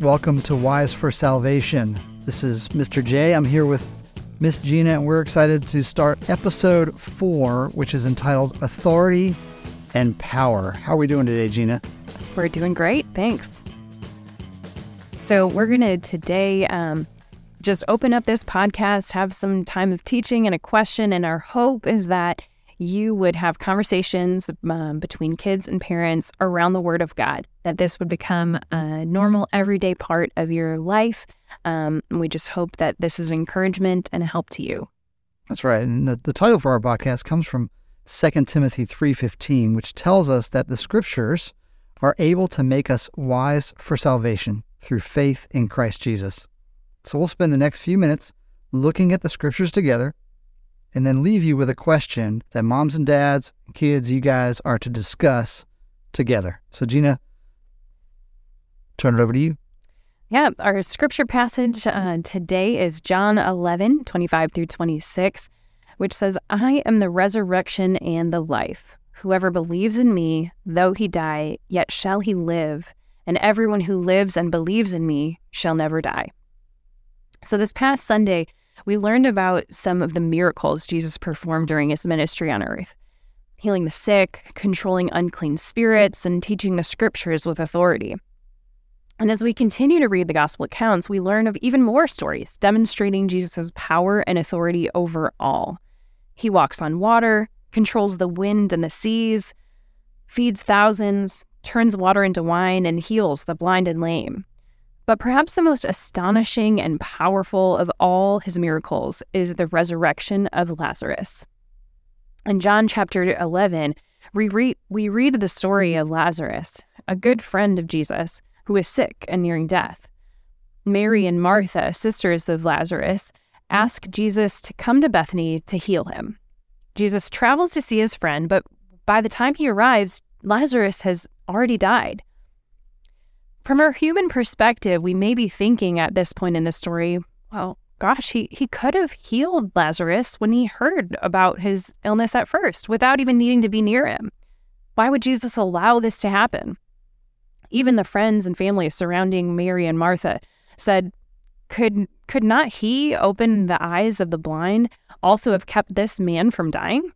Welcome to Wise for Salvation. This is Mr. J. I'm here with Miss Gina, and we're excited to start episode four, which is entitled Authority and Power. How are we doing today, Gina? We're doing great. Thanks. So, we're going to today um, just open up this podcast, have some time of teaching and a question. And our hope is that you would have conversations um, between kids and parents around the Word of God, that this would become a normal, everyday part of your life. Um, we just hope that this is encouragement and a help to you. That's right. And the, the title for our podcast comes from 2 Timothy 3:15, which tells us that the scriptures are able to make us wise for salvation through faith in Christ Jesus. So we'll spend the next few minutes looking at the scriptures together and then leave you with a question that moms and dads, and kids, you guys are to discuss together. So, Gina, turn it over to you. Yeah, our scripture passage uh, today is John 11, 25 through 26, which says, I am the resurrection and the life. Whoever believes in me, though he die, yet shall he live, and everyone who lives and believes in me shall never die. So, this past Sunday, we learned about some of the miracles Jesus performed during his ministry on earth healing the sick, controlling unclean spirits, and teaching the scriptures with authority. And as we continue to read the gospel accounts, we learn of even more stories demonstrating Jesus' power and authority over all. He walks on water, controls the wind and the seas, feeds thousands, turns water into wine, and heals the blind and lame. But perhaps the most astonishing and powerful of all his miracles is the resurrection of Lazarus. In John chapter 11, we read, we read the story mm-hmm. of Lazarus, a good friend of Jesus, who is sick and nearing death. Mary mm-hmm. and Martha, sisters of Lazarus, ask Jesus to come to Bethany to heal him. Jesus travels to see his friend, but by the time he arrives, Lazarus has already died. From our human perspective, we may be thinking at this point in the story, well, gosh, he, he could have healed Lazarus when he heard about his illness at first without even needing to be near him. Why would Jesus allow this to happen? Even the friends and family surrounding Mary and Martha said, could, could not he open the eyes of the blind also have kept this man from dying?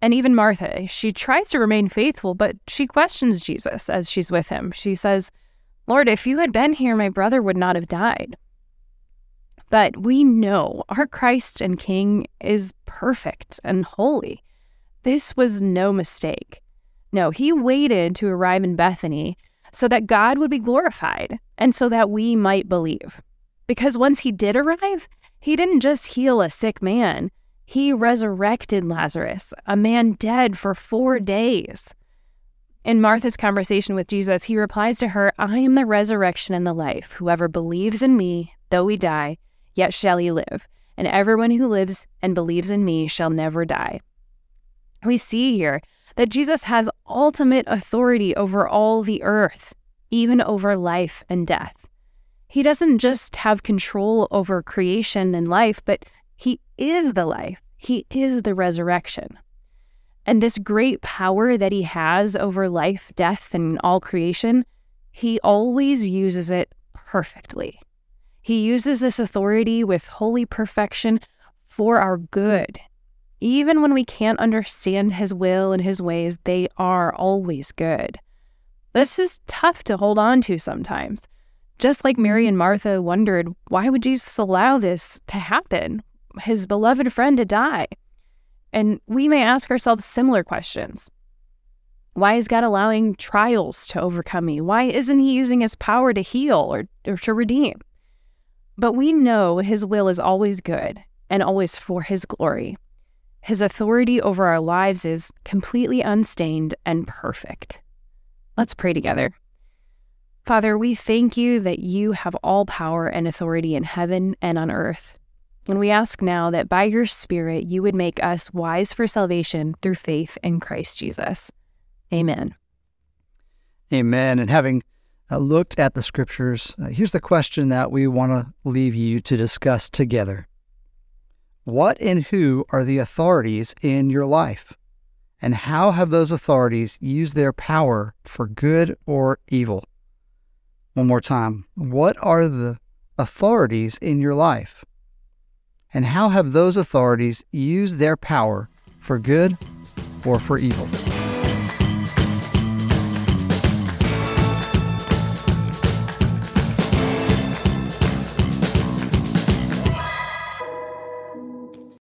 And even Martha, she tries to remain faithful, but she questions Jesus as she's with him. She says, Lord, if you had been here, my brother would not have died. But we know our Christ and King is perfect and holy. This was no mistake. No, he waited to arrive in Bethany so that God would be glorified and so that we might believe. Because once he did arrive, he didn't just heal a sick man, he resurrected Lazarus, a man dead for four days. In Martha's conversation with Jesus, he replies to her, I am the resurrection and the life. Whoever believes in me, though he die, yet shall he live. And everyone who lives and believes in me shall never die. We see here that Jesus has ultimate authority over all the earth, even over life and death. He doesn't just have control over creation and life, but he is the life, He is the resurrection. And this great power that He has over life, death, and all creation, He always uses it perfectly. He uses this authority with holy perfection for our good. Even when we can't understand His will and His ways, they are always good. This is tough to hold on to sometimes. Just like Mary and Martha wondered, why would Jesus allow this to happen? His beloved friend to die? And we may ask ourselves similar questions. Why is God allowing trials to overcome me? Why isn't He using His power to heal or, or to redeem? But we know His will is always good and always for His glory. His authority over our lives is completely unstained and perfect. Let's pray together. Father, we thank you that you have all power and authority in heaven and on earth. And we ask now that by your Spirit, you would make us wise for salvation through faith in Christ Jesus. Amen. Amen. And having uh, looked at the scriptures, uh, here's the question that we want to leave you to discuss together What and who are the authorities in your life? And how have those authorities used their power for good or evil? one more time. What are the authorities in your life? And how have those authorities used their power for good or for evil?